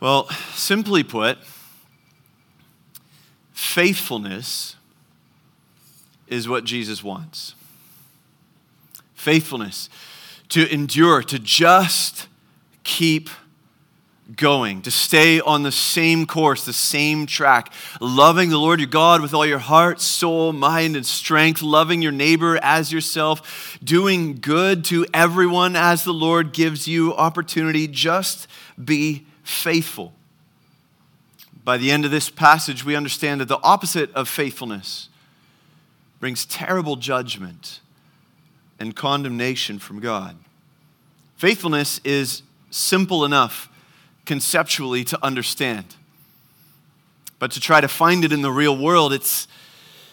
Well, simply put, faithfulness is what Jesus wants. Faithfulness, to endure, to just keep going, to stay on the same course, the same track, loving the Lord your God with all your heart, soul, mind, and strength, loving your neighbor as yourself, doing good to everyone as the Lord gives you opportunity. Just be faithful. By the end of this passage, we understand that the opposite of faithfulness brings terrible judgment and condemnation from God. Faithfulness is simple enough conceptually to understand. But to try to find it in the real world, it's,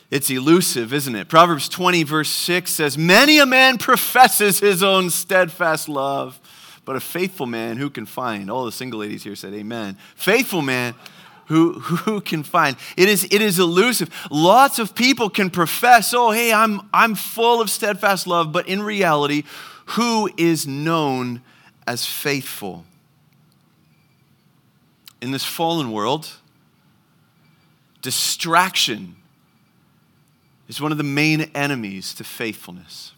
it's elusive, isn't it? Proverbs 20, verse 6 says, Many a man professes his own steadfast love, but a faithful man who can find? All the single ladies here said, Amen. Faithful man who, who can find. It is, it is elusive. Lots of people can profess, oh, hey, I'm, I'm full of steadfast love, but in reality, who is known as faithful? In this fallen world, distraction is one of the main enemies to faithfulness.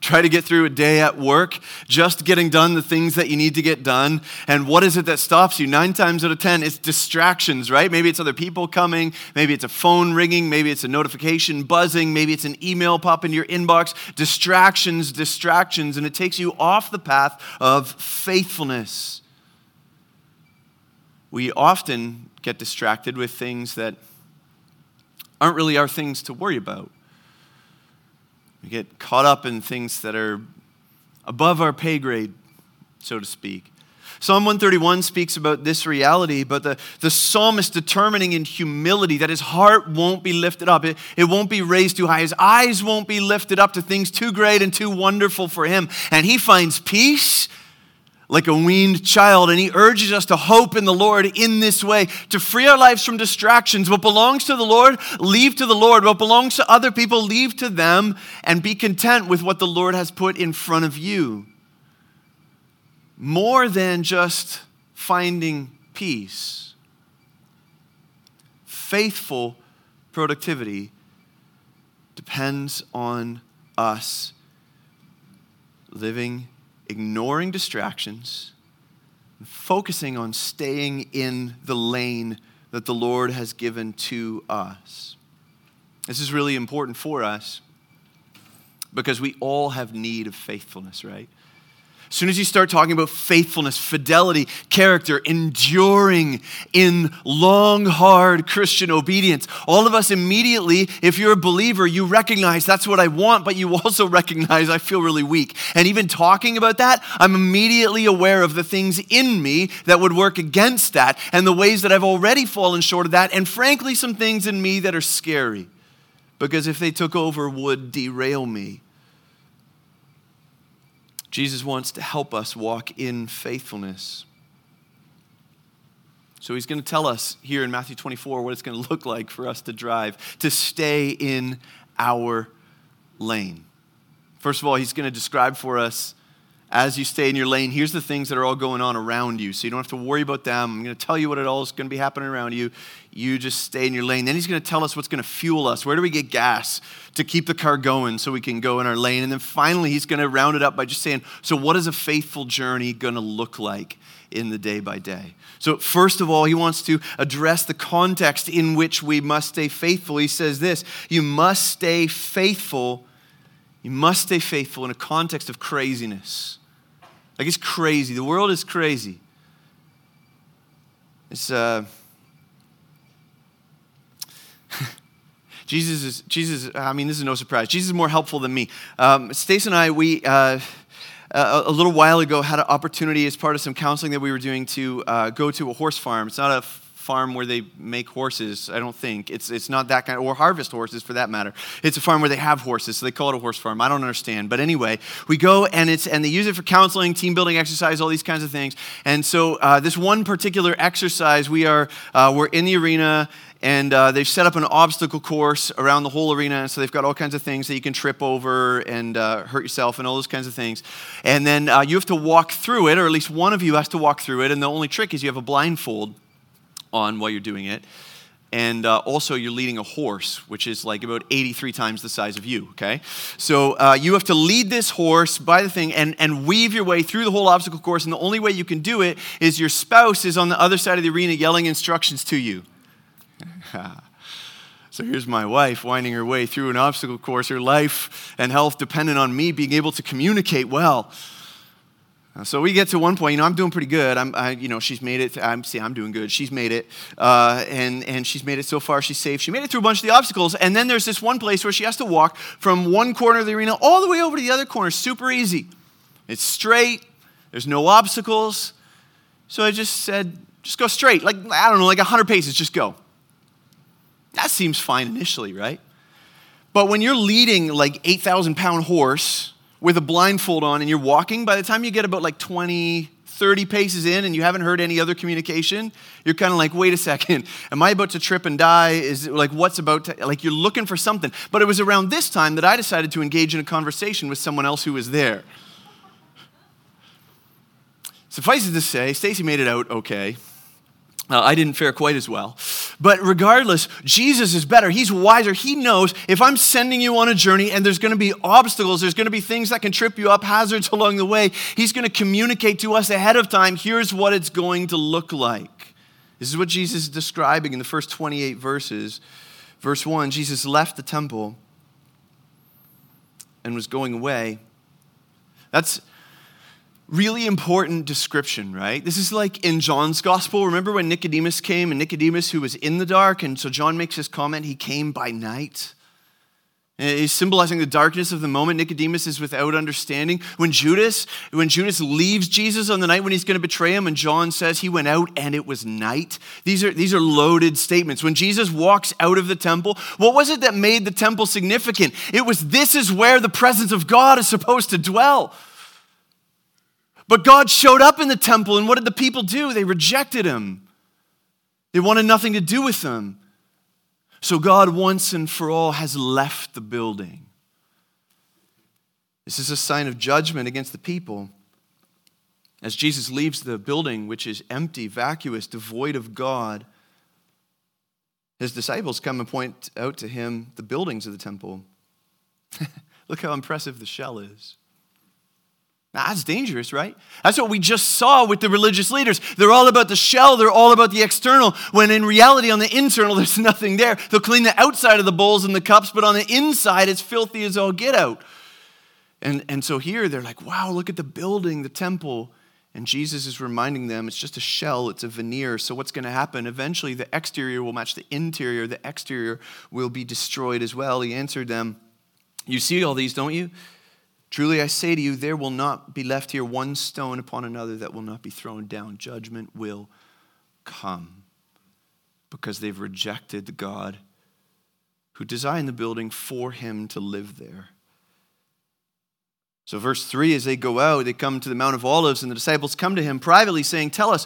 Try to get through a day at work, just getting done the things that you need to get done. And what is it that stops you? Nine times out of 10, it's distractions, right? Maybe it's other people coming. Maybe it's a phone ringing. Maybe it's a notification buzzing. Maybe it's an email pop in your inbox. Distractions, distractions. And it takes you off the path of faithfulness. We often get distracted with things that aren't really our things to worry about. We get caught up in things that are above our pay grade, so to speak. Psalm 131 speaks about this reality, but the, the psalmist determining in humility that his heart won't be lifted up. It, it won't be raised too high. His eyes won't be lifted up to things too great and too wonderful for him. And he finds peace like a weaned child. And he urges us to hope in the Lord in this way, to free our lives from distractions. What belongs to the Lord, leave to the Lord. What belongs to other people, leave to them, and be content with what the Lord has put in front of you. More than just finding peace, faithful productivity depends on us living ignoring distractions, and focusing on staying in the lane that the Lord has given to us. This is really important for us because we all have need of faithfulness, right? As soon as you start talking about faithfulness, fidelity, character, enduring in long, hard Christian obedience, all of us immediately, if you're a believer, you recognize that's what I want, but you also recognize I feel really weak. And even talking about that, I'm immediately aware of the things in me that would work against that and the ways that I've already fallen short of that, and frankly, some things in me that are scary because if they took over, would derail me. Jesus wants to help us walk in faithfulness. So he's going to tell us here in Matthew 24 what it's going to look like for us to drive, to stay in our lane. First of all, he's going to describe for us as you stay in your lane, here's the things that are all going on around you. So you don't have to worry about them. I'm going to tell you what it all is going to be happening around you. You just stay in your lane. Then he's going to tell us what's going to fuel us. Where do we get gas to keep the car going so we can go in our lane? And then finally, he's going to round it up by just saying, So, what is a faithful journey going to look like in the day by day? So, first of all, he wants to address the context in which we must stay faithful. He says this You must stay faithful. You must stay faithful in a context of craziness. Like it's crazy. The world is crazy. It's uh Jesus is Jesus. I mean, this is no surprise. Jesus is more helpful than me. Um, Stace and I, we uh, a, a, little while ago had an opportunity as part of some counseling that we were doing to uh, go to a horse farm. It's not a farm where they make horses. I don't think it's it's not that kind or harvest horses for that matter. It's a farm where they have horses, so they call it a horse farm. I don't understand, but anyway, we go and it's and they use it for counseling, team building exercise, all these kinds of things. And so uh, this one particular exercise, we are uh, we're in the arena and uh, they've set up an obstacle course around the whole arena. And so they've got all kinds of things that you can trip over and uh, hurt yourself and all those kinds of things. And then uh, you have to walk through it, or at least one of you has to walk through it. And the only trick is you have a blindfold on while you're doing it. And uh, also, you're leading a horse, which is like about 83 times the size of you, okay? So uh, you have to lead this horse by the thing and, and weave your way through the whole obstacle course. And the only way you can do it is your spouse is on the other side of the arena yelling instructions to you. so here's my wife winding her way through an obstacle course, her life and health dependent on me being able to communicate well. Uh, so we get to one point, you know, I'm doing pretty good. I'm, I, you know, she's made it. I'm, see, I'm doing good. She's made it, uh, and and she's made it so far. She's safe. She made it through a bunch of the obstacles, and then there's this one place where she has to walk from one corner of the arena all the way over to the other corner. Super easy. It's straight. There's no obstacles. So I just said, just go straight. Like I don't know, like 100 paces. Just go. That seems fine initially, right? But when you're leading like 8,000 pound horse with a blindfold on and you're walking, by the time you get about like 20, 30 paces in and you haven't heard any other communication, you're kind of like, wait a second, am I about to trip and die? Is like what's about to, like you're looking for something. But it was around this time that I decided to engage in a conversation with someone else who was there. Suffice it to say, Stacy made it out okay. Uh, I didn't fare quite as well. But regardless, Jesus is better. He's wiser. He knows if I'm sending you on a journey and there's going to be obstacles, there's going to be things that can trip you up, hazards along the way, He's going to communicate to us ahead of time here's what it's going to look like. This is what Jesus is describing in the first 28 verses. Verse 1 Jesus left the temple and was going away. That's really important description, right? This is like in John's gospel. Remember when Nicodemus came and Nicodemus, who was in the dark, and so John makes his comment, he came by night. Eh, he's symbolizing the darkness of the moment. Nicodemus is without understanding. When Judas, when Judas leaves Jesus on the night when he's going to betray him, and John says he went out and it was night. These are, these are loaded statements. When Jesus walks out of the temple, what was it that made the temple significant? It was this is where the presence of God is supposed to dwell. But God showed up in the temple, and what did the people do? They rejected him. They wanted nothing to do with him. So God, once and for all, has left the building. This is a sign of judgment against the people. As Jesus leaves the building, which is empty, vacuous, devoid of God, his disciples come and point out to him the buildings of the temple. Look how impressive the shell is. That's dangerous, right? That's what we just saw with the religious leaders. They're all about the shell, they're all about the external, when in reality, on the internal, there's nothing there. They'll clean the outside of the bowls and the cups, but on the inside, it's filthy as all get out. And, and so here, they're like, wow, look at the building, the temple. And Jesus is reminding them it's just a shell, it's a veneer. So, what's going to happen? Eventually, the exterior will match the interior, the exterior will be destroyed as well. He answered them, You see all these, don't you? Truly I say to you, there will not be left here one stone upon another that will not be thrown down. Judgment will come because they've rejected God who designed the building for him to live there. So, verse 3 as they go out, they come to the Mount of Olives, and the disciples come to him privately, saying, Tell us,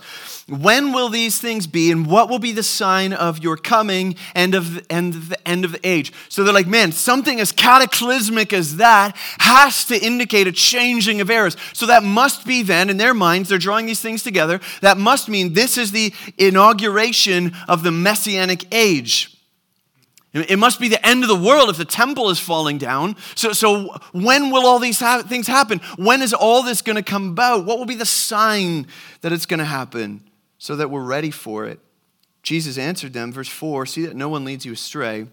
when will these things be, and what will be the sign of your coming and of the, and the end of the age? So they're like, Man, something as cataclysmic as that has to indicate a changing of eras. So that must be then, in their minds, they're drawing these things together, that must mean this is the inauguration of the messianic age. It must be the end of the world if the temple is falling down. So, so when will all these ha- things happen? When is all this going to come about? What will be the sign that it's going to happen so that we're ready for it? Jesus answered them, verse 4 See that no one leads you astray.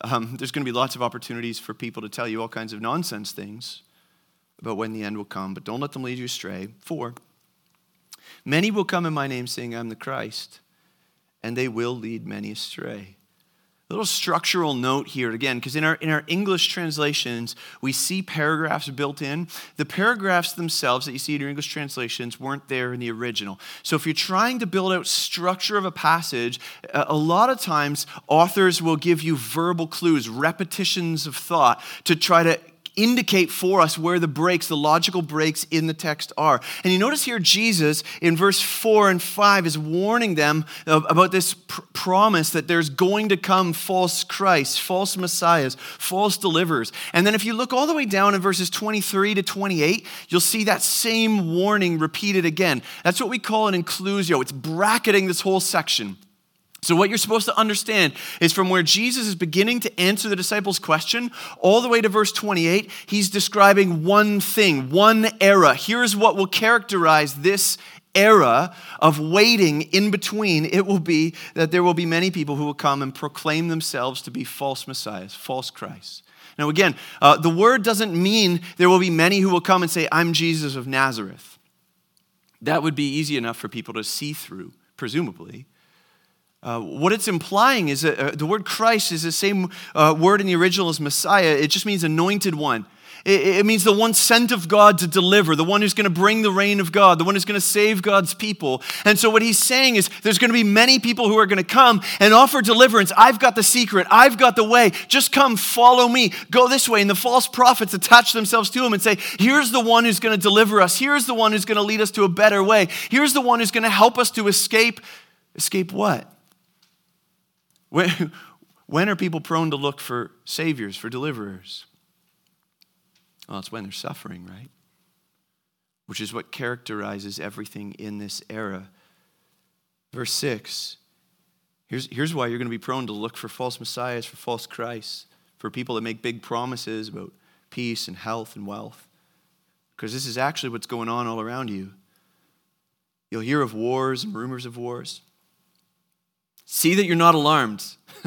Um, there's going to be lots of opportunities for people to tell you all kinds of nonsense things about when the end will come, but don't let them lead you astray. 4 Many will come in my name saying, I'm the Christ, and they will lead many astray. Little structural note here again, because in our, in our English translations, we see paragraphs built in. The paragraphs themselves that you see in your English translations weren't there in the original. So if you're trying to build out structure of a passage, a lot of times authors will give you verbal clues, repetitions of thought to try to indicate for us where the breaks, the logical breaks in the text are. And you notice here, Jesus in verse 4 and 5 is warning them about this pr- promise that there's going to come false Christ, false messiahs, false deliverers. And then if you look all the way down in verses 23 to 28, you'll see that same warning repeated again. That's what we call an inclusio, it's bracketing this whole section. So, what you're supposed to understand is from where Jesus is beginning to answer the disciples' question, all the way to verse 28, he's describing one thing, one era. Here's what will characterize this era of waiting in between. It will be that there will be many people who will come and proclaim themselves to be false messiahs, false Christs. Now, again, uh, the word doesn't mean there will be many who will come and say, I'm Jesus of Nazareth. That would be easy enough for people to see through, presumably. Uh, what it's implying is that uh, the word Christ is the same uh, word in the original as Messiah. It just means anointed one. It, it means the one sent of God to deliver, the one who's going to bring the reign of God, the one who's going to save God's people. And so, what he's saying is there's going to be many people who are going to come and offer deliverance. I've got the secret, I've got the way. Just come, follow me, go this way. And the false prophets attach themselves to him and say, Here's the one who's going to deliver us. Here's the one who's going to lead us to a better way. Here's the one who's going to help us to escape. Escape what? When, when are people prone to look for saviors, for deliverers? Well, it's when they're suffering, right? Which is what characterizes everything in this era. Verse 6 here's, here's why you're going to be prone to look for false messiahs, for false Christs, for people that make big promises about peace and health and wealth. Because this is actually what's going on all around you. You'll hear of wars and rumors of wars. See that you're not alarmed.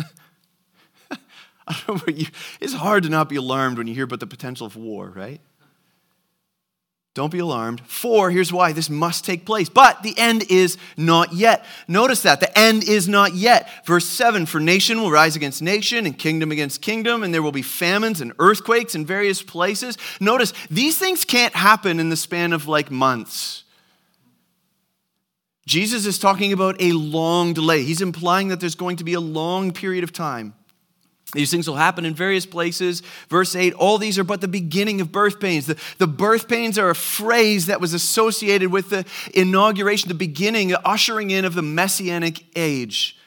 I don't know you. It's hard to not be alarmed when you hear about the potential of war, right? Don't be alarmed. Four, here's why this must take place. But the end is not yet. Notice that. The end is not yet. Verse 7 For nation will rise against nation, and kingdom against kingdom, and there will be famines and earthquakes in various places. Notice, these things can't happen in the span of like months. Jesus is talking about a long delay. He's implying that there's going to be a long period of time. These things will happen in various places. Verse 8, all these are but the beginning of birth pains. The, the birth pains are a phrase that was associated with the inauguration, the beginning, the ushering in of the messianic age.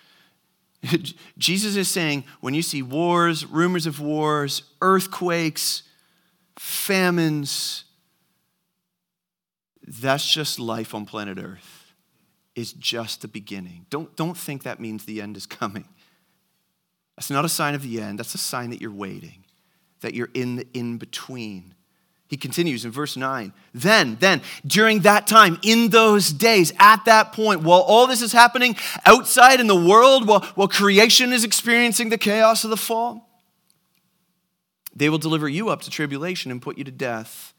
Jesus is saying when you see wars, rumors of wars, earthquakes, famines, that's just life on planet Earth is just the beginning. Don't, don't think that means the end is coming. That's not a sign of the end, that's a sign that you're waiting, that you're in the in between. He continues in verse 9. Then, then, during that time, in those days, at that point, while all this is happening outside in the world, while, while creation is experiencing the chaos of the fall, they will deliver you up to tribulation and put you to death,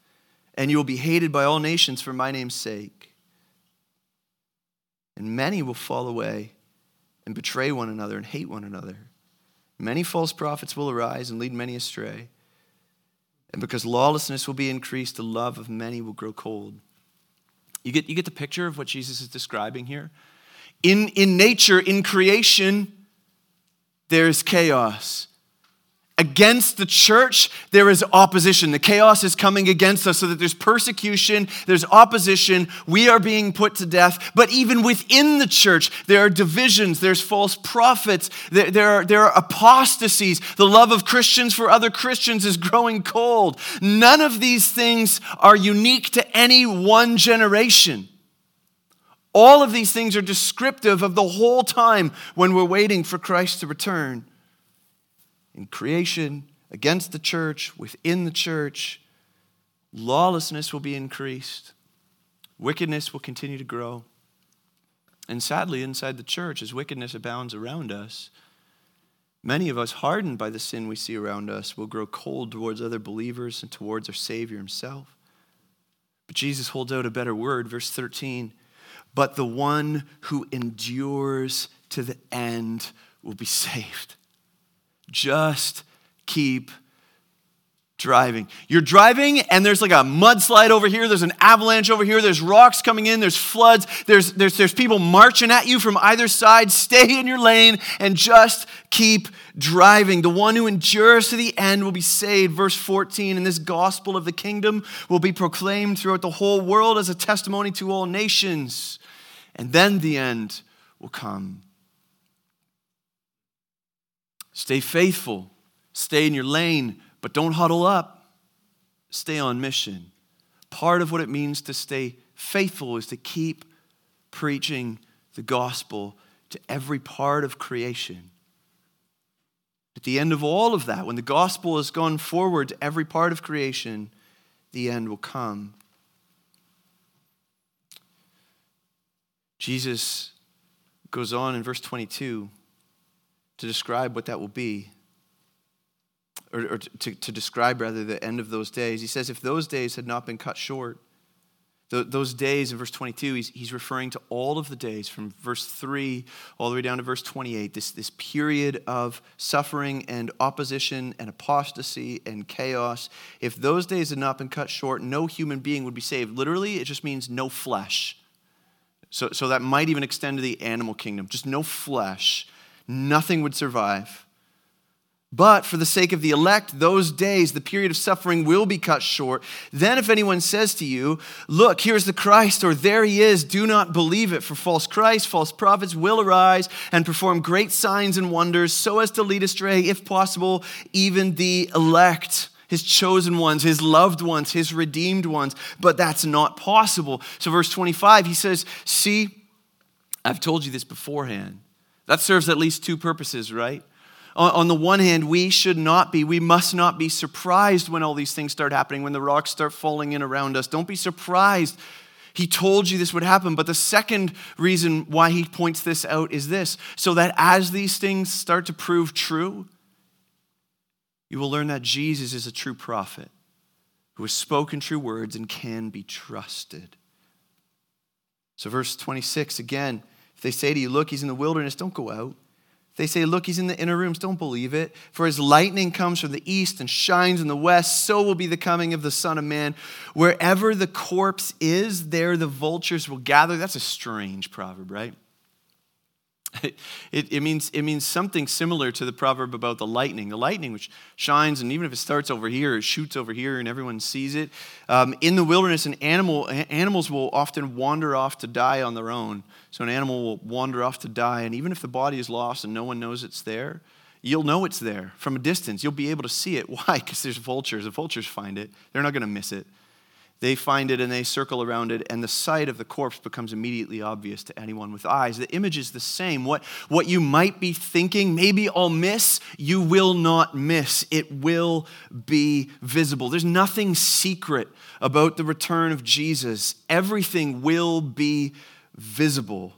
and you will be hated by all nations for my name's sake and many will fall away and betray one another and hate one another. Many false prophets will arise and lead many astray. And because lawlessness will be increased, the love of many will grow cold. You get, you get the picture of what Jesus is describing here? In, in nature, in creation, there's chaos against the church, there is opposition. The chaos is coming against us so that there's persecution, there's opposition, we are being put to death. But even within the church, there are divisions, there's false prophets, there, there, are, there are apostasies. The love of Christians for other Christians is growing cold. None of these things are unique to any one generation. All of these things are descriptive of the whole time when we're waiting for Christ to return in creation, against the church, within the church, lawlessness will be increased. Wickedness will continue to grow. And sadly, inside the church, as wickedness abounds around us, many of us, hardened by the sin we see around us, will grow cold towards other believers and towards our Savior Himself. But Jesus holds out a better word, verse 13. But the one who endures to the end will be saved. Just keep driving. You're driving and there's like a mudslide over here, there's an avalanche over here, there's rocks coming in, there's floods, there's, there's, there's people marching at you from either side. Stay in your lane and just keep driving. The one who endures to the end will be saved. Verse 14, and this gospel of the kingdom will be proclaimed throughout the whole world as a testimony to all nations. And then the end will come. Stay faithful, stay in your lane but don't huddle up, stay on mission. Part of what it means to stay faithful is to keep preaching the gospel to every part of creation. At the end of all of that, when the gospel has gone forward to every part of creation, the end will come. Jesus goes on in verse 22 to describe what that will be or, or to, to describe rather the end of those days. He says, if those days had not been cut short, those days in verse 22, he's, he's referring to all of the days from verse 3 all the way down to verse 28, this, this period of suffering and opposition and apostasy and chaos. If those days had not been cut short, no human being would be saved. Literally, it just means no flesh. So, so that might even extend to the animal kingdom. Just no flesh. Nothing would survive. But for the sake of the elect, those days, the period of suffering will be cut short. Then, if anyone says to you, Look, here's the Christ, or there he is, do not believe it. For false Christ, false prophets will arise and perform great signs and wonders so as to lead astray, if possible, even the elect his chosen ones, his loved ones, his redeemed ones. But that's not possible. So, verse 25, he says, See, I've told you this beforehand. That serves at least two purposes, right? on the one hand, we should not be, we must not be surprised when all these things start happening, when the rocks start falling in around us. Don't be surprised. He told you this would happen. But the second reason why he points this out is this so that as these things start to prove true, you will learn that Jesus is a true prophet who has spoken true words and can be trusted. So, verse 26 again, if they say to you, Look, he's in the wilderness, don't go out. They say, Look, he's in the inner rooms. Don't believe it. For as lightning comes from the east and shines in the west, so will be the coming of the Son of Man. Wherever the corpse is, there the vultures will gather. That's a strange proverb, right? It, it, means, it means something similar to the proverb about the lightning. The lightning, which shines, and even if it starts over here, it shoots over here and everyone sees it. Um, in the wilderness, an animal, animals will often wander off to die on their own. So an animal will wander off to die, and even if the body is lost and no one knows it's there, you'll know it's there from a distance. You'll be able to see it. Why? Because there's vultures. The vultures find it, they're not going to miss it. They find it and they circle around it, and the sight of the corpse becomes immediately obvious to anyone with eyes. The image is the same. What, what you might be thinking, maybe I'll miss, you will not miss. It will be visible. There's nothing secret about the return of Jesus, everything will be visible.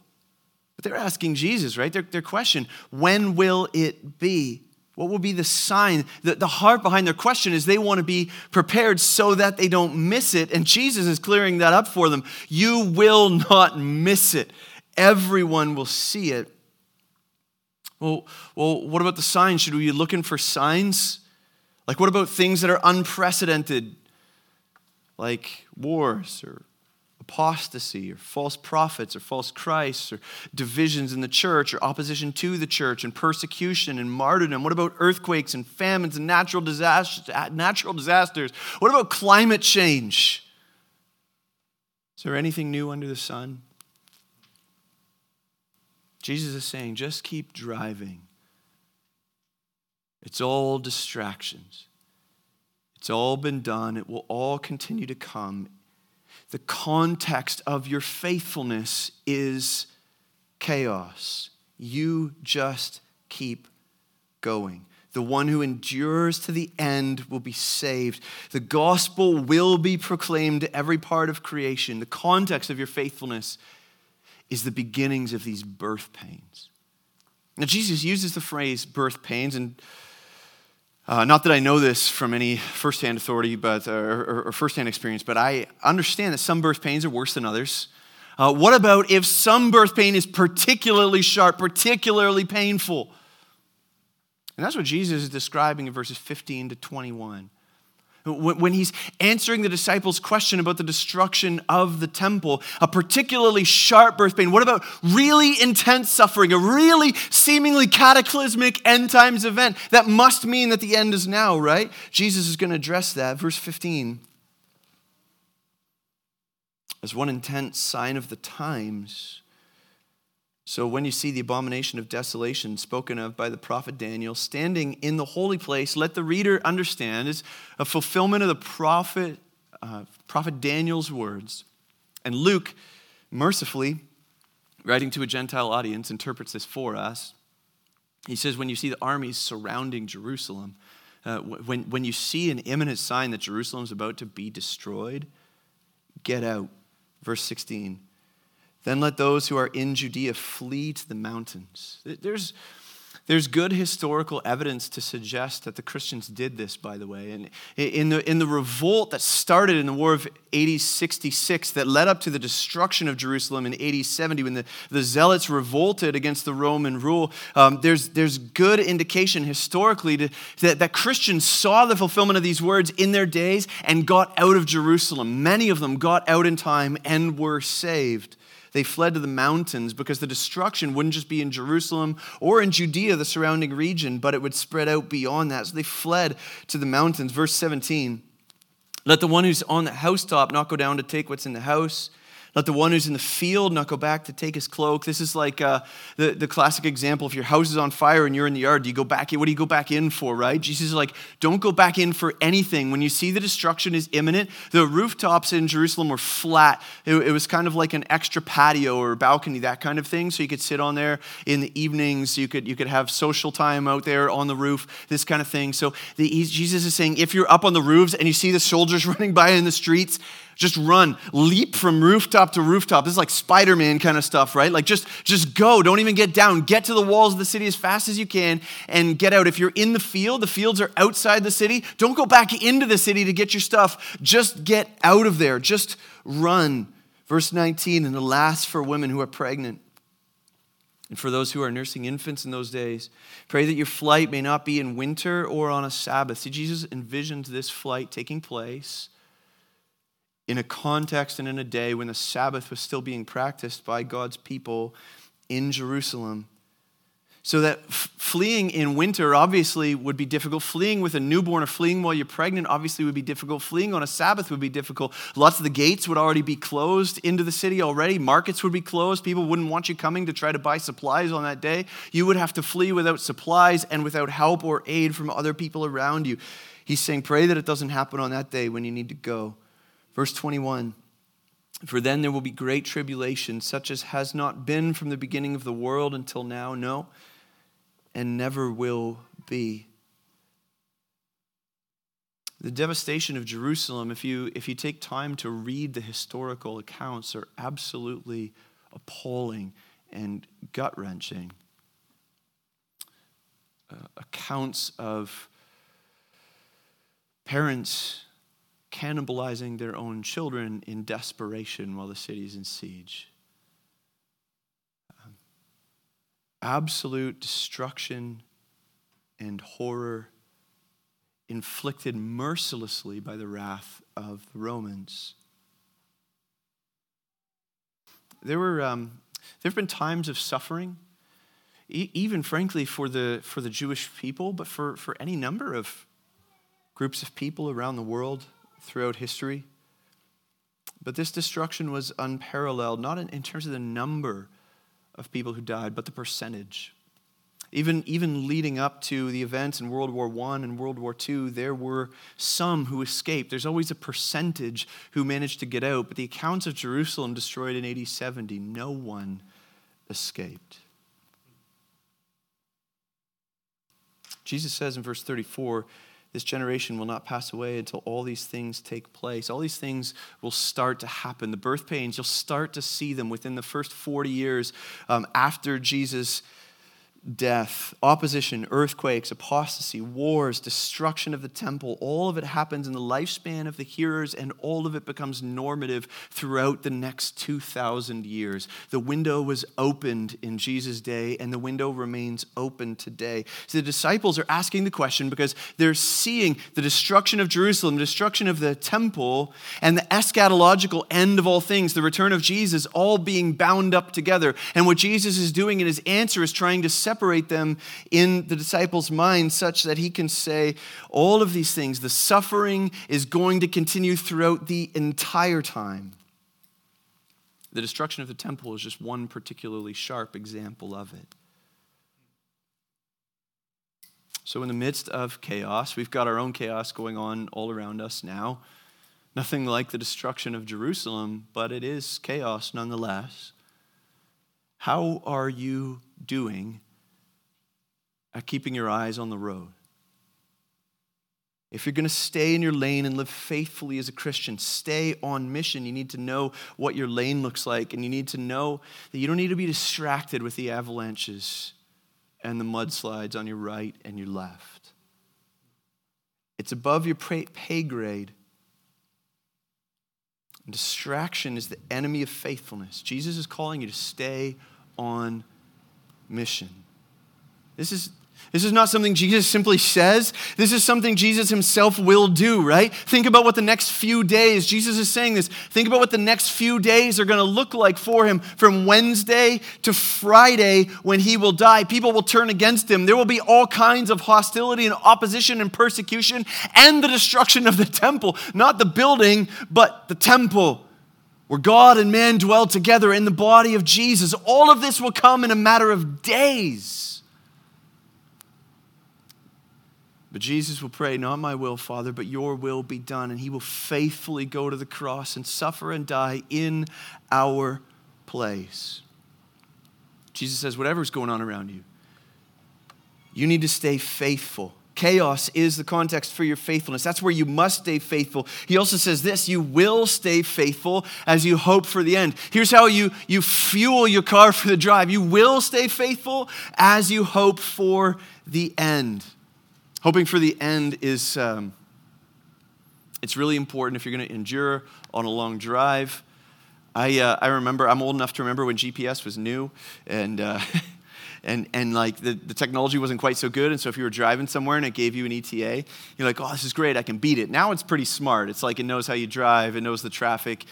But they're asking Jesus, right? Their, their question when will it be? What will be the sign? The, the heart behind their question is they want to be prepared so that they don't miss it. And Jesus is clearing that up for them. You will not miss it, everyone will see it. Well, well, what about the signs? Should we be looking for signs? Like, what about things that are unprecedented, like wars or apostasy or false prophets or false Christs or divisions in the church or opposition to the church and persecution and martyrdom? What about earthquakes and famines and natural disasters? Natural disasters? What about climate change? Is there anything new under the sun? Jesus is saying, just keep driving. It's all distractions. It's all been done. It will all continue to come the context of your faithfulness is chaos. You just keep going. The one who endures to the end will be saved. The gospel will be proclaimed to every part of creation. The context of your faithfulness is the beginnings of these birth pains. Now, Jesus uses the phrase birth pains, and uh, not that I know this from any firsthand authority but, uh, or, or firsthand experience, but I understand that some birth pains are worse than others. Uh, what about if some birth pain is particularly sharp, particularly painful? And that's what Jesus is describing in verses 15 to 21 when he's answering the disciples' question about the destruction of the temple, a particularly sharp birth pain. What about really intense suffering, a really seemingly cataclysmic end times event? That must mean that the end is now, right? Jesus is going to address that. Verse 15. As one intense sign of the times, so when you see the abomination of desolation spoken of by the prophet Daniel standing in the holy place, let the reader understand is a fulfillment of the prophet, uh, prophet Daniel's words. And Luke, mercifully, writing to a Gentile audience, interprets this for us. He says, when you see the armies surrounding Jerusalem, uh, when, when you see an imminent sign that Jerusalem is about to be destroyed, get out. Verse 16 then let those who are in Judea flee to the mountains. There's, there's good historical evidence to suggest that the Christians did this, by the way. And in the, in the revolt that started in the War of AD 66, that led up to the destruction of Jerusalem in AD 70, when the, the Zealots revolted against the Roman rule, um, there's, there's good indication historically to, that, that Christians saw the fulfillment of these words in their days and got out of Jerusalem. Many of them got out in time and were saved. They fled to the mountains because the destruction wouldn't just be in Jerusalem or in Judea, the surrounding region, but it would spread out beyond that. So they fled to the mountains. Verse 17 Let the one who's on the housetop not go down to take what's in the house let the one who's in the field not go back to take his cloak. This is like uh, the, the classic example. If your house is on fire and you're in the yard, do you go back in? What do you go back in for, right? Jesus is like, don't go back in for anything. When you see the destruction is imminent, the rooftops in Jerusalem were flat. It, it was kind of like an extra patio or balcony, that kind of thing. So you could sit on there in the evenings. You could, you could have social time out there on the roof, this kind of thing. So the, Jesus is saying, if you're up on the roofs and you see the soldiers running by in the streets, just run, leap from rooftop to rooftop. This is like Spider-Man kind of stuff, right? Like just just go, don't even get down. Get to the walls of the city as fast as you can and get out. If you're in the field, the fields are outside the city. Don't go back into the city to get your stuff. Just get out of there. Just run. Verse 19, and alas for women who are pregnant and for those who are nursing infants in those days. Pray that your flight may not be in winter or on a Sabbath. See, Jesus envisioned this flight taking place in a context and in a day when the Sabbath was still being practiced by God's people in Jerusalem. So that f- fleeing in winter obviously would be difficult. Fleeing with a newborn or fleeing while you're pregnant obviously would be difficult. Fleeing on a Sabbath would be difficult. Lots of the gates would already be closed into the city already. Markets would be closed. People wouldn't want you coming to try to buy supplies on that day. You would have to flee without supplies and without help or aid from other people around you. He's saying, pray that it doesn't happen on that day when you need to go. Verse 21 For then there will be great tribulation, such as has not been from the beginning of the world until now, no, and never will be. The devastation of Jerusalem, if you, if you take time to read the historical accounts, are absolutely appalling and gut wrenching. Uh, accounts of parents cannibalizing their own children in desperation while the city's in siege. Um, absolute destruction and horror inflicted mercilessly by the wrath of the Romans. There were um, there have been times of suffering, e- even frankly for the for the Jewish people, but for, for any number of groups of people around the world throughout history. But this destruction was unparalleled, not in, in terms of the number of people who died, but the percentage. Even, even leading up to the events in World War I and World War II, there were some who escaped. There's always a percentage who managed to get out, but the accounts of Jerusalem destroyed in AD 70, no one escaped. Jesus says in verse 34 this generation will not pass away until all these things take place. All these things will start to happen. The birth pains, you'll start to see them within the first 40 years um, after Jesus death, opposition, earthquakes, apostasy, wars, destruction of the temple. All of it happens in the lifespan of the hearers, and all of it becomes normative throughout the next 2,000 years. The window was opened in Jesus' day, and the window remains open today. So the disciples are asking the question because they're seeing the destruction of Jerusalem, the destruction of the temple, and the eschatological end of all things, the return of Jesus, all being bound up together. And what Jesus is doing in his answer is trying to separate them in the disciples' mind such that he can say all of these things. The suffering is going to continue throughout the entire time. The destruction of the temple is just one particularly sharp example of it. So, in the midst of chaos, we've got our own chaos going on all around us now. Nothing like the destruction of Jerusalem, but it is chaos nonetheless. How are you doing at keeping your eyes on the road. If you're going to stay in your lane and live faithfully as a Christian, stay on mission. You need to know what your lane looks like, and you need to know that you don't need to be distracted with the avalanches and the mudslides on your right and your left. It's above your pay grade. Distraction is the enemy of faithfulness. Jesus is calling you to stay on mission. This is, this is not something Jesus simply says. This is something Jesus himself will do, right? Think about what the next few days, Jesus is saying this. Think about what the next few days are going to look like for him from Wednesday to Friday when he will die. People will turn against him. There will be all kinds of hostility and opposition and persecution and the destruction of the temple. Not the building, but the temple where God and man dwell together in the body of Jesus. All of this will come in a matter of days. But Jesus will pray, Not my will, Father, but your will be done. And he will faithfully go to the cross and suffer and die in our place. Jesus says, Whatever's going on around you, you need to stay faithful. Chaos is the context for your faithfulness. That's where you must stay faithful. He also says this you will stay faithful as you hope for the end. Here's how you, you fuel your car for the drive you will stay faithful as you hope for the end. Hoping for the end is um, it's really important if you're going to endure on a long drive. I, uh, I remember, I'm old enough to remember when GPS was new and, uh, and, and like the, the technology wasn't quite so good. And so if you were driving somewhere and it gave you an ETA, you're like, oh, this is great, I can beat it. Now it's pretty smart. It's like it knows how you drive, it knows the traffic.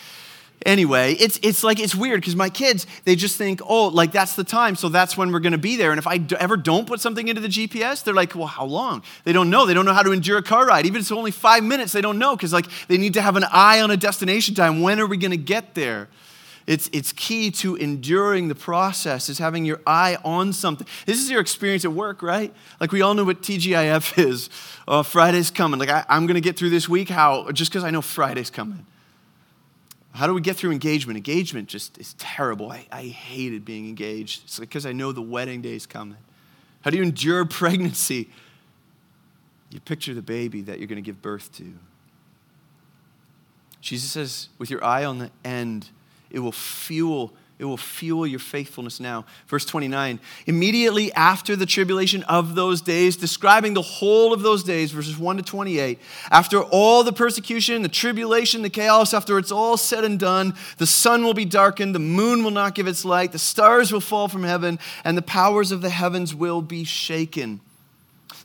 Anyway, it's, it's like, it's weird because my kids, they just think, oh, like that's the time, so that's when we're going to be there. And if I d- ever don't put something into the GPS, they're like, well, how long? They don't know. They don't know how to endure a car ride. Even if it's only five minutes, they don't know because like they need to have an eye on a destination time. When are we going to get there? It's, it's key to enduring the process is having your eye on something. This is your experience at work, right? Like we all know what TGIF is. Oh, Friday's coming. Like I, I'm going to get through this week. How? Just because I know Friday's coming. How do we get through engagement? Engagement just is terrible. I, I hated being engaged. It's because I know the wedding day is coming. How do you endure pregnancy? You picture the baby that you're going to give birth to. Jesus says, with your eye on the end, it will fuel it will fuel your faithfulness now. Verse 29 immediately after the tribulation of those days, describing the whole of those days, verses 1 to 28, after all the persecution, the tribulation, the chaos, after it's all said and done, the sun will be darkened, the moon will not give its light, the stars will fall from heaven, and the powers of the heavens will be shaken.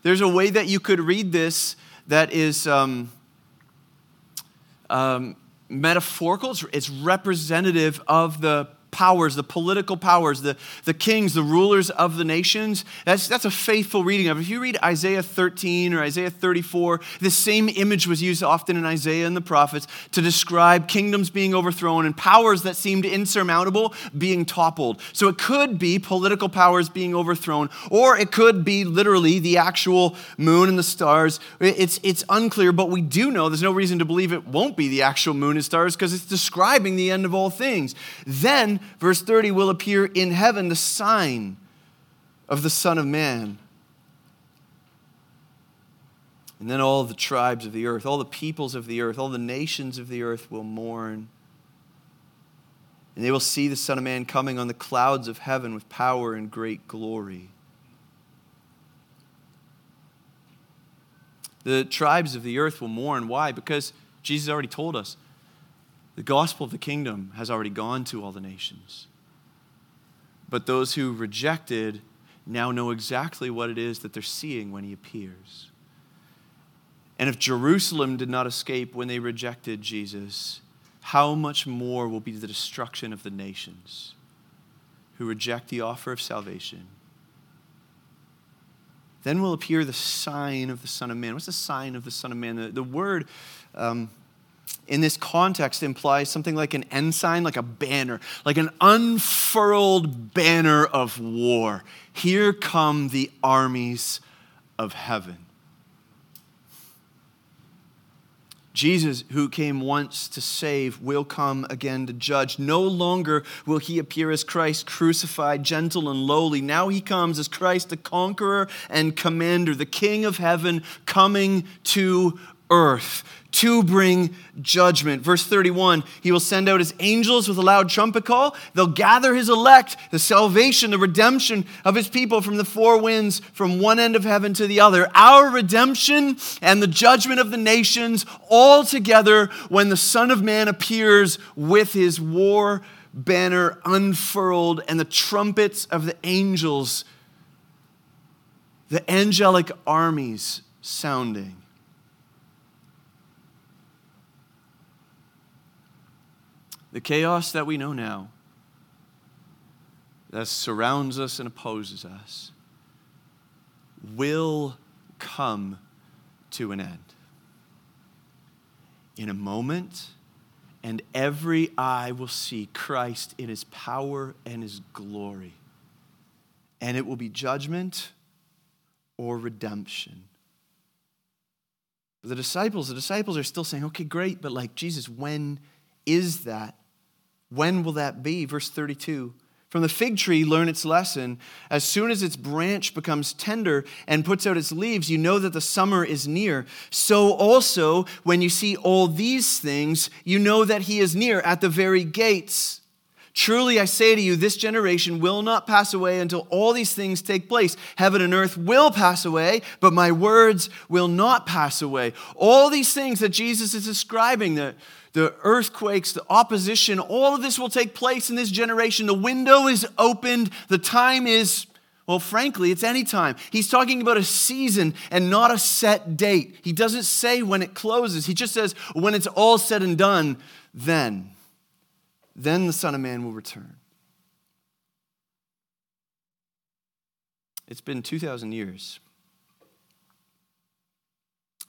There's a way that you could read this that is. Um, um, metaphorical, it's representative of the powers, the political powers, the, the kings, the rulers of the nations. That's, that's a faithful reading of it. If you read Isaiah 13 or Isaiah 34, the same image was used often in Isaiah and the prophets to describe kingdoms being overthrown and powers that seemed insurmountable being toppled. So it could be political powers being overthrown, or it could be literally the actual moon and the stars. It's, it's unclear, but we do know there's no reason to believe it won't be the actual moon and stars because it's describing the end of all things. Then verse 30, will appear in heaven the sign of the Son of Man. And then all the tribes of the earth, all the peoples of the earth, all the nations of the earth will mourn. And they will see the Son of Man coming on the clouds of heaven with power and great glory. The tribes of the earth will mourn. Why? Because Jesus already told us the gospel of the kingdom has already gone to all the nations. But those who rejected now know exactly what it is that they're seeing when he appears. And if Jerusalem did not escape when they rejected Jesus, how much more will be the destruction of the nations who reject the offer of salvation then will appear the sign of the Son of Man. What's the sign of the Son of Man? The, the word um, in this context implies something like an ensign, like a banner, like an unfurled banner of war. Here come the armies of heaven. Jesus, who came once to save, will come again to judge. No longer will he appear as Christ, crucified, gentle, and lowly. Now he comes as Christ, the conqueror and commander, the King of heaven, coming to earth to bring judgment. Verse 31 He will send out his angels with a loud trumpet call. They'll gather his elect, the salvation, the redemption of his people from the four winds, from one end of heaven to the other. Our redemption and the judgment of the nations all together when the Son of Man appears with his war banner unfurled and the trumpets of the angels, the angelic armies sounding. The chaos that we know now, that surrounds us and opposes us, will come to an end. In a moment, and every eye will see Christ in his power and his glory. And it will be judgment or redemption. The disciples, the disciples are still saying, okay, great, but like, Jesus, when is that? When will that be? Verse 32. From the fig tree, learn its lesson. As soon as its branch becomes tender and puts out its leaves, you know that the summer is near. So also, when you see all these things, you know that he is near at the very gates. Truly, I say to you, this generation will not pass away until all these things take place. Heaven and earth will pass away, but my words will not pass away. All these things that Jesus is describing, the the earthquakes, the opposition, all of this will take place in this generation. The window is opened. The time is, well, frankly, it's any time. He's talking about a season and not a set date. He doesn't say when it closes, he just says when it's all said and done, then. Then the Son of Man will return. It's been 2,000 years.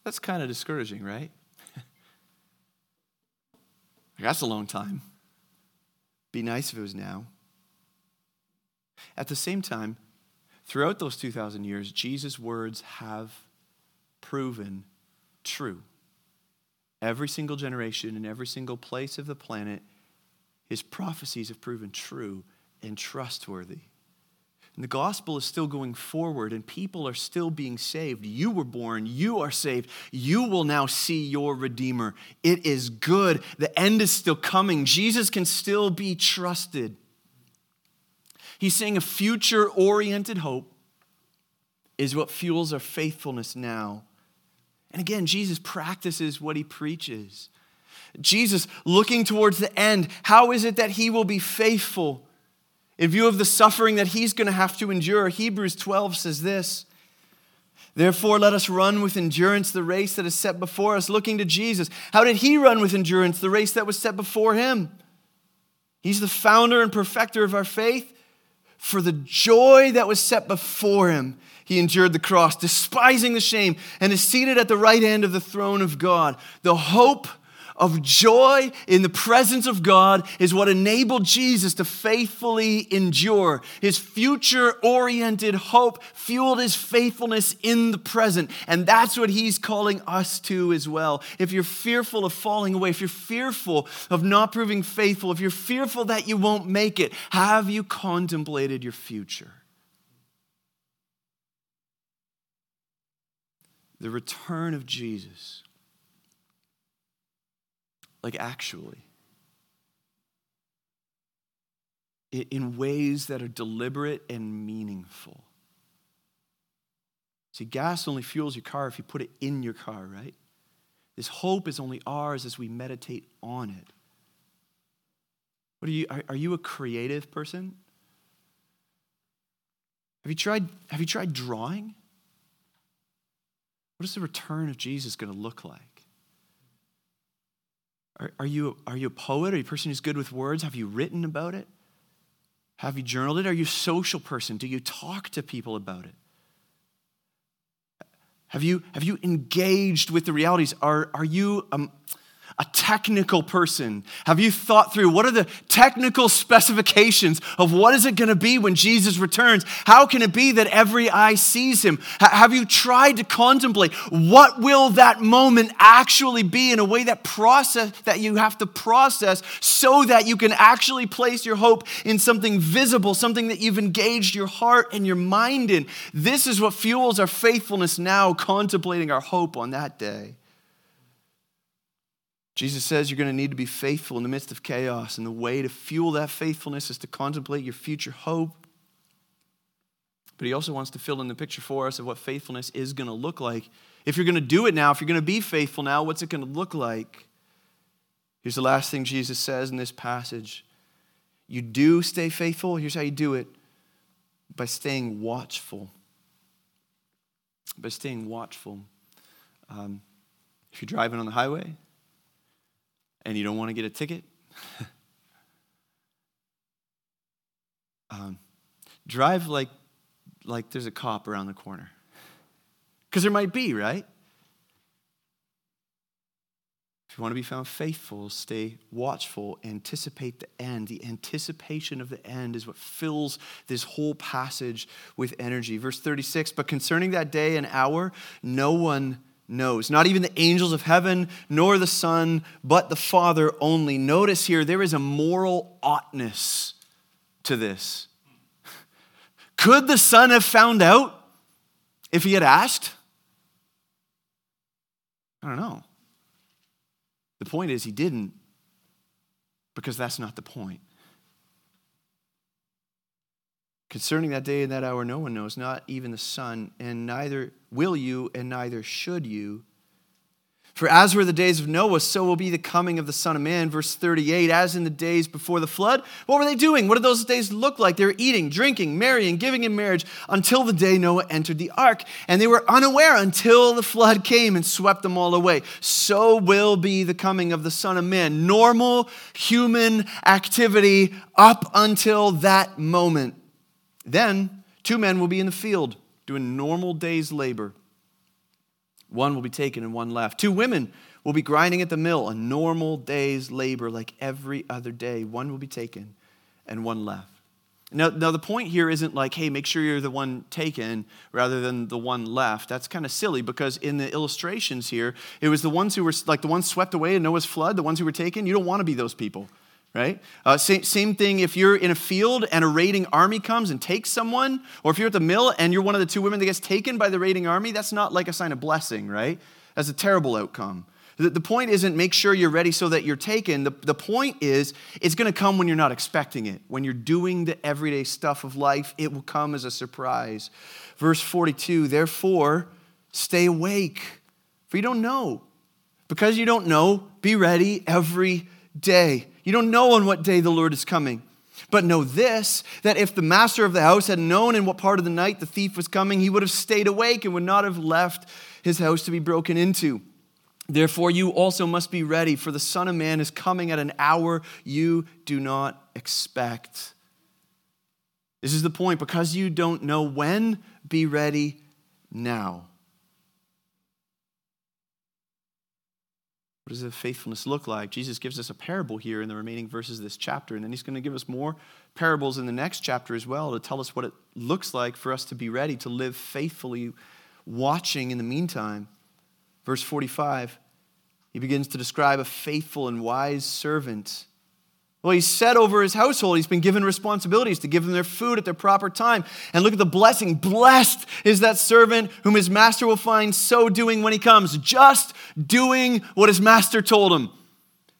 That's kind of discouraging, right? That's a long time. Be nice if it was now. At the same time, throughout those 2,000 years, Jesus' words have proven true. Every single generation, in every single place of the planet, his prophecies have proven true and trustworthy. And the gospel is still going forward, and people are still being saved. You were born, you are saved. You will now see your Redeemer. It is good. The end is still coming. Jesus can still be trusted. He's saying a future oriented hope is what fuels our faithfulness now. And again, Jesus practices what he preaches. Jesus looking towards the end, how is it that he will be faithful? In view of the suffering that he's going to have to endure, Hebrews 12 says this Therefore, let us run with endurance the race that is set before us, looking to Jesus. How did he run with endurance the race that was set before him? He's the founder and perfecter of our faith. For the joy that was set before him, he endured the cross, despising the shame, and is seated at the right hand of the throne of God. The hope of joy in the presence of God is what enabled Jesus to faithfully endure. His future oriented hope fueled his faithfulness in the present. And that's what he's calling us to as well. If you're fearful of falling away, if you're fearful of not proving faithful, if you're fearful that you won't make it, have you contemplated your future? The return of Jesus like actually. In ways that are deliberate and meaningful. See, gas only fuels your car if you put it in your car, right? This hope is only ours as we meditate on it. What are you are, are you a creative person? Have you tried have you tried drawing? What is the return of Jesus going to look like? Are, are, you, are you a poet? Are you a person who's good with words? Have you written about it? Have you journaled it? Are you a social person? Do you talk to people about it? Have you, have you engaged with the realities? Are, are you um, a technical person? Have you thought through what are the technical specifications of what is it going to be when Jesus returns? How can it be that every eye sees him? H- have you tried to contemplate what will that moment actually be in a way that process that you have to process so that you can actually place your hope in something visible, something that you've engaged your heart and your mind in? This is what fuels our faithfulness now, contemplating our hope on that day. Jesus says you're going to need to be faithful in the midst of chaos, and the way to fuel that faithfulness is to contemplate your future hope. But he also wants to fill in the picture for us of what faithfulness is going to look like. If you're going to do it now, if you're going to be faithful now, what's it going to look like? Here's the last thing Jesus says in this passage You do stay faithful. Here's how you do it by staying watchful. By staying watchful. Um, if you're driving on the highway, and you don't want to get a ticket, um, drive like, like there's a cop around the corner. Because there might be, right? If you want to be found faithful, stay watchful, anticipate the end. The anticipation of the end is what fills this whole passage with energy. Verse 36 But concerning that day and hour, no one knows. Not even the angels of heaven, nor the Son, but the Father only. Notice here, there is a moral oughtness to this. Could the Son have found out if he had asked? I don't know. The point is, he didn't, because that's not the point. Concerning that day and that hour, no one knows, not even the Son, and neither will you, and neither should you. For as were the days of Noah, so will be the coming of the Son of Man. Verse 38 As in the days before the flood, what were they doing? What did those days look like? They were eating, drinking, marrying, giving in marriage until the day Noah entered the ark. And they were unaware until the flood came and swept them all away. So will be the coming of the Son of Man. Normal human activity up until that moment. Then two men will be in the field doing normal day's labor. One will be taken and one left. Two women will be grinding at the mill, a normal day's labor like every other day. One will be taken and one left. Now, now, the point here isn't like, hey, make sure you're the one taken rather than the one left. That's kind of silly because in the illustrations here, it was the ones who were like the ones swept away in Noah's flood, the ones who were taken. You don't want to be those people right? Uh, same, same thing if you're in a field and a raiding army comes and takes someone, or if you're at the mill and you're one of the two women that gets taken by the raiding army, that's not like a sign of blessing, right? That's a terrible outcome. The, the point isn't make sure you're ready so that you're taken. The, the point is it's going to come when you're not expecting it. When you're doing the everyday stuff of life, it will come as a surprise. Verse 42 Therefore, stay awake, for you don't know. Because you don't know, be ready every day. You don't know on what day the Lord is coming. But know this that if the master of the house had known in what part of the night the thief was coming, he would have stayed awake and would not have left his house to be broken into. Therefore, you also must be ready, for the Son of Man is coming at an hour you do not expect. This is the point. Because you don't know when, be ready now. What does the faithfulness look like? Jesus gives us a parable here in the remaining verses of this chapter, and then he's going to give us more parables in the next chapter as well to tell us what it looks like for us to be ready to live faithfully, watching in the meantime. Verse 45, he begins to describe a faithful and wise servant well, he's set over his household. He's been given responsibilities to give them their food at their proper time. And look at the blessing. Blessed is that servant whom his master will find so doing when he comes, just doing what his master told him.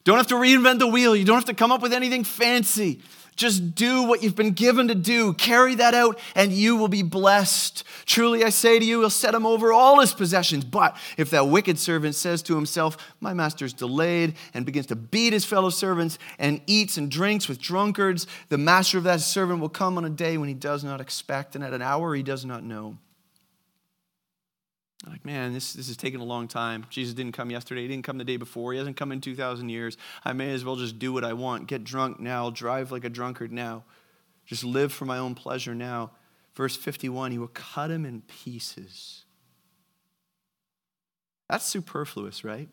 Don't have to reinvent the wheel. You don't have to come up with anything fancy. Just do what you've been given to do. Carry that out, and you will be blessed. Truly, I say to you, he'll set him over all his possessions. But if that wicked servant says to himself, My master's delayed, and begins to beat his fellow servants, and eats and drinks with drunkards, the master of that servant will come on a day when he does not expect, and at an hour he does not know. Like, man, this, this is taking a long time. Jesus didn't come yesterday. He didn't come the day before. He hasn't come in 2,000 years. I may as well just do what I want. Get drunk now. Drive like a drunkard now. Just live for my own pleasure now. Verse 51 He will cut him in pieces. That's superfluous, right?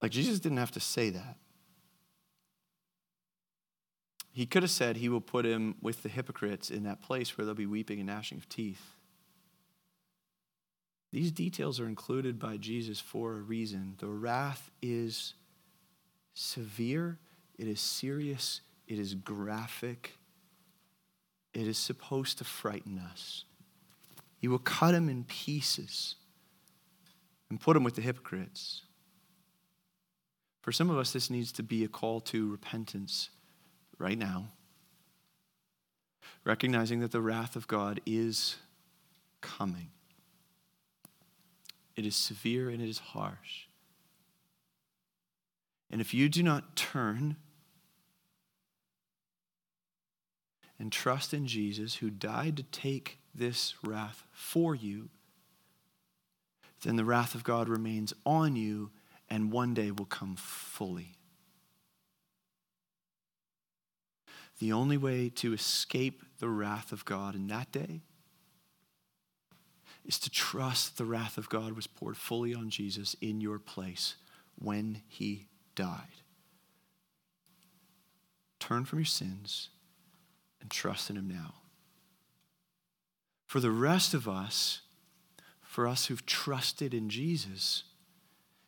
Like, Jesus didn't have to say that. He could have said he will put him with the hypocrites in that place where there'll be weeping and gnashing of teeth. These details are included by Jesus for a reason. The wrath is severe, it is serious, it is graphic, it is supposed to frighten us. He will cut him in pieces and put him with the hypocrites. For some of us, this needs to be a call to repentance right now, recognizing that the wrath of God is coming. It is severe and it is harsh. And if you do not turn and trust in Jesus, who died to take this wrath for you, then the wrath of God remains on you and one day will come fully. The only way to escape the wrath of God in that day is to trust the wrath of God was poured fully on Jesus in your place when he died. Turn from your sins and trust in him now. For the rest of us, for us who've trusted in Jesus,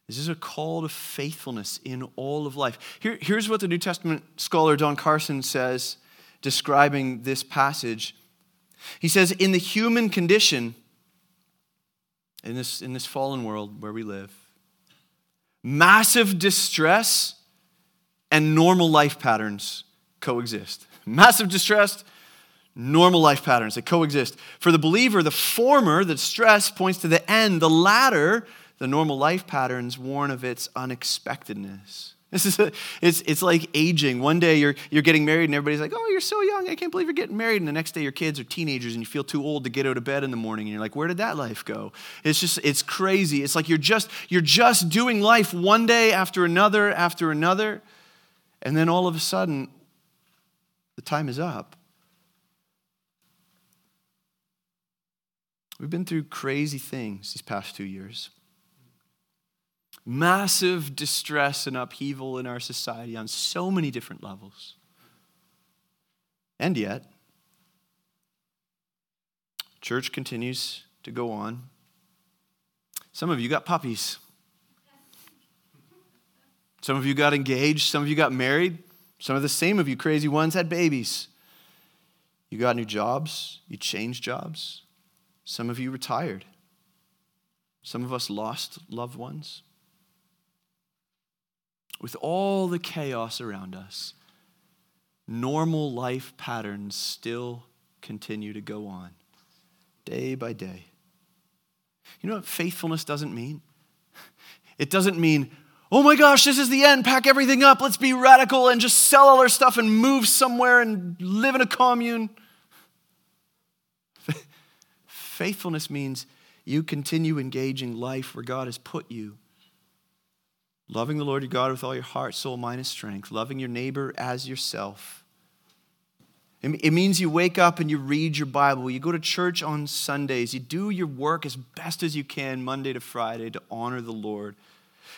this is a call to faithfulness in all of life. Here, here's what the New Testament scholar Don Carson says, describing this passage. He says, In the human condition, in this, in this fallen world where we live, massive distress and normal life patterns coexist. Massive distress, normal life patterns, they coexist. For the believer, the former, the stress, points to the end. The latter, the normal life patterns warn of its unexpectedness. This is a, it's, it's like aging. One day you're, you're getting married and everybody's like, oh, you're so young. I can't believe you're getting married. And the next day your kids are teenagers and you feel too old to get out of bed in the morning. And you're like, where did that life go? It's just, it's crazy. It's like you're just, you're just doing life one day after another after another. And then all of a sudden, the time is up. We've been through crazy things these past two years massive distress and upheaval in our society on so many different levels. And yet, church continues to go on. Some of you got puppies. Some of you got engaged. Some of you got married. Some of the same of you crazy ones had babies. You got new jobs. You changed jobs. Some of you retired. Some of us lost loved ones with all the chaos around us, normal life patterns still continue to go on day by day. You know what faithfulness doesn't mean? It doesn't mean, oh my gosh, this is the end, pack everything up, let's be radical and just sell all our stuff and move somewhere and live in a commune. Faithfulness means you continue engaging life where God has put you Loving the Lord your God with all your heart, soul, mind, and strength. Loving your neighbor as yourself. It means you wake up and you read your Bible. You go to church on Sundays. You do your work as best as you can, Monday to Friday, to honor the Lord.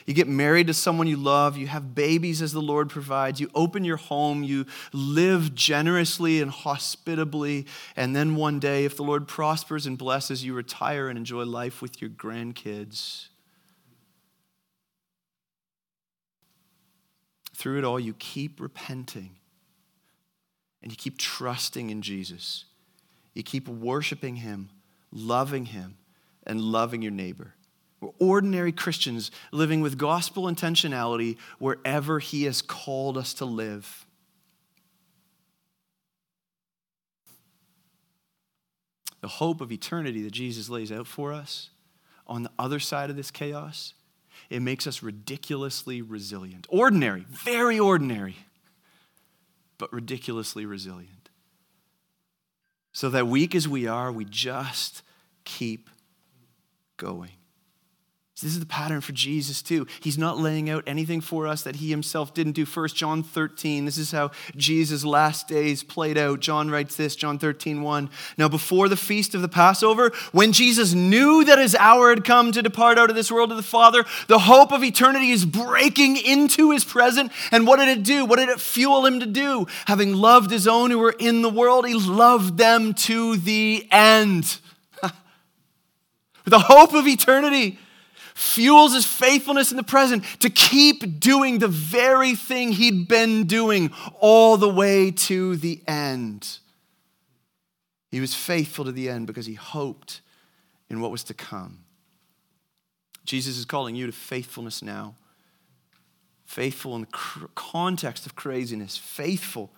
You get married to someone you love. You have babies as the Lord provides. You open your home. You live generously and hospitably. And then one day, if the Lord prospers and blesses, you retire and enjoy life with your grandkids. Through it all, you keep repenting and you keep trusting in Jesus. You keep worshiping Him, loving Him, and loving your neighbor. We're ordinary Christians living with gospel intentionality wherever He has called us to live. The hope of eternity that Jesus lays out for us on the other side of this chaos, it makes us ridiculously resilient. Ordinary, very ordinary, but ridiculously resilient. So that weak as we are, we just keep going. This is the pattern for Jesus too. He's not laying out anything for us that he himself didn't do. First John 13, this is how Jesus' last days played out. John writes this, John 13, 1. Now before the feast of the Passover, when Jesus knew that his hour had come to depart out of this world to the Father, the hope of eternity is breaking into his present. And what did it do? What did it fuel him to do? Having loved his own who were in the world, he loved them to the end. the hope of eternity fuels his faithfulness in the present to keep doing the very thing he'd been doing all the way to the end. He was faithful to the end because he hoped in what was to come. Jesus is calling you to faithfulness now. Faithful in the cr- context of craziness, faithful,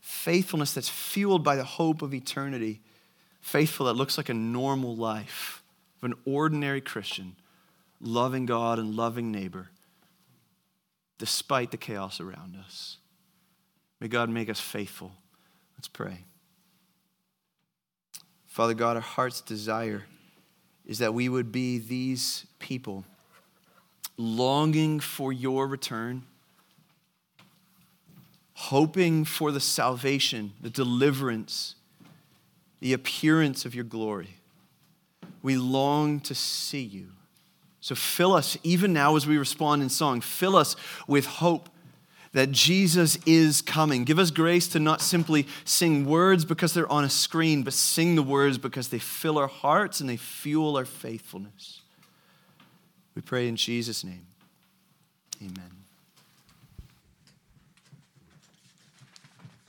faithfulness that's fueled by the hope of eternity, faithful that looks like a normal life of an ordinary Christian loving God and loving neighbor despite the chaos around us. May God make us faithful. Let's pray. Father God, our heart's desire is that we would be these people longing for your return, hoping for the salvation, the deliverance, the appearance of your glory. We long to see you. So fill us, even now as we respond in song, fill us with hope that Jesus is coming. Give us grace to not simply sing words because they're on a screen, but sing the words because they fill our hearts and they fuel our faithfulness. We pray in Jesus' name.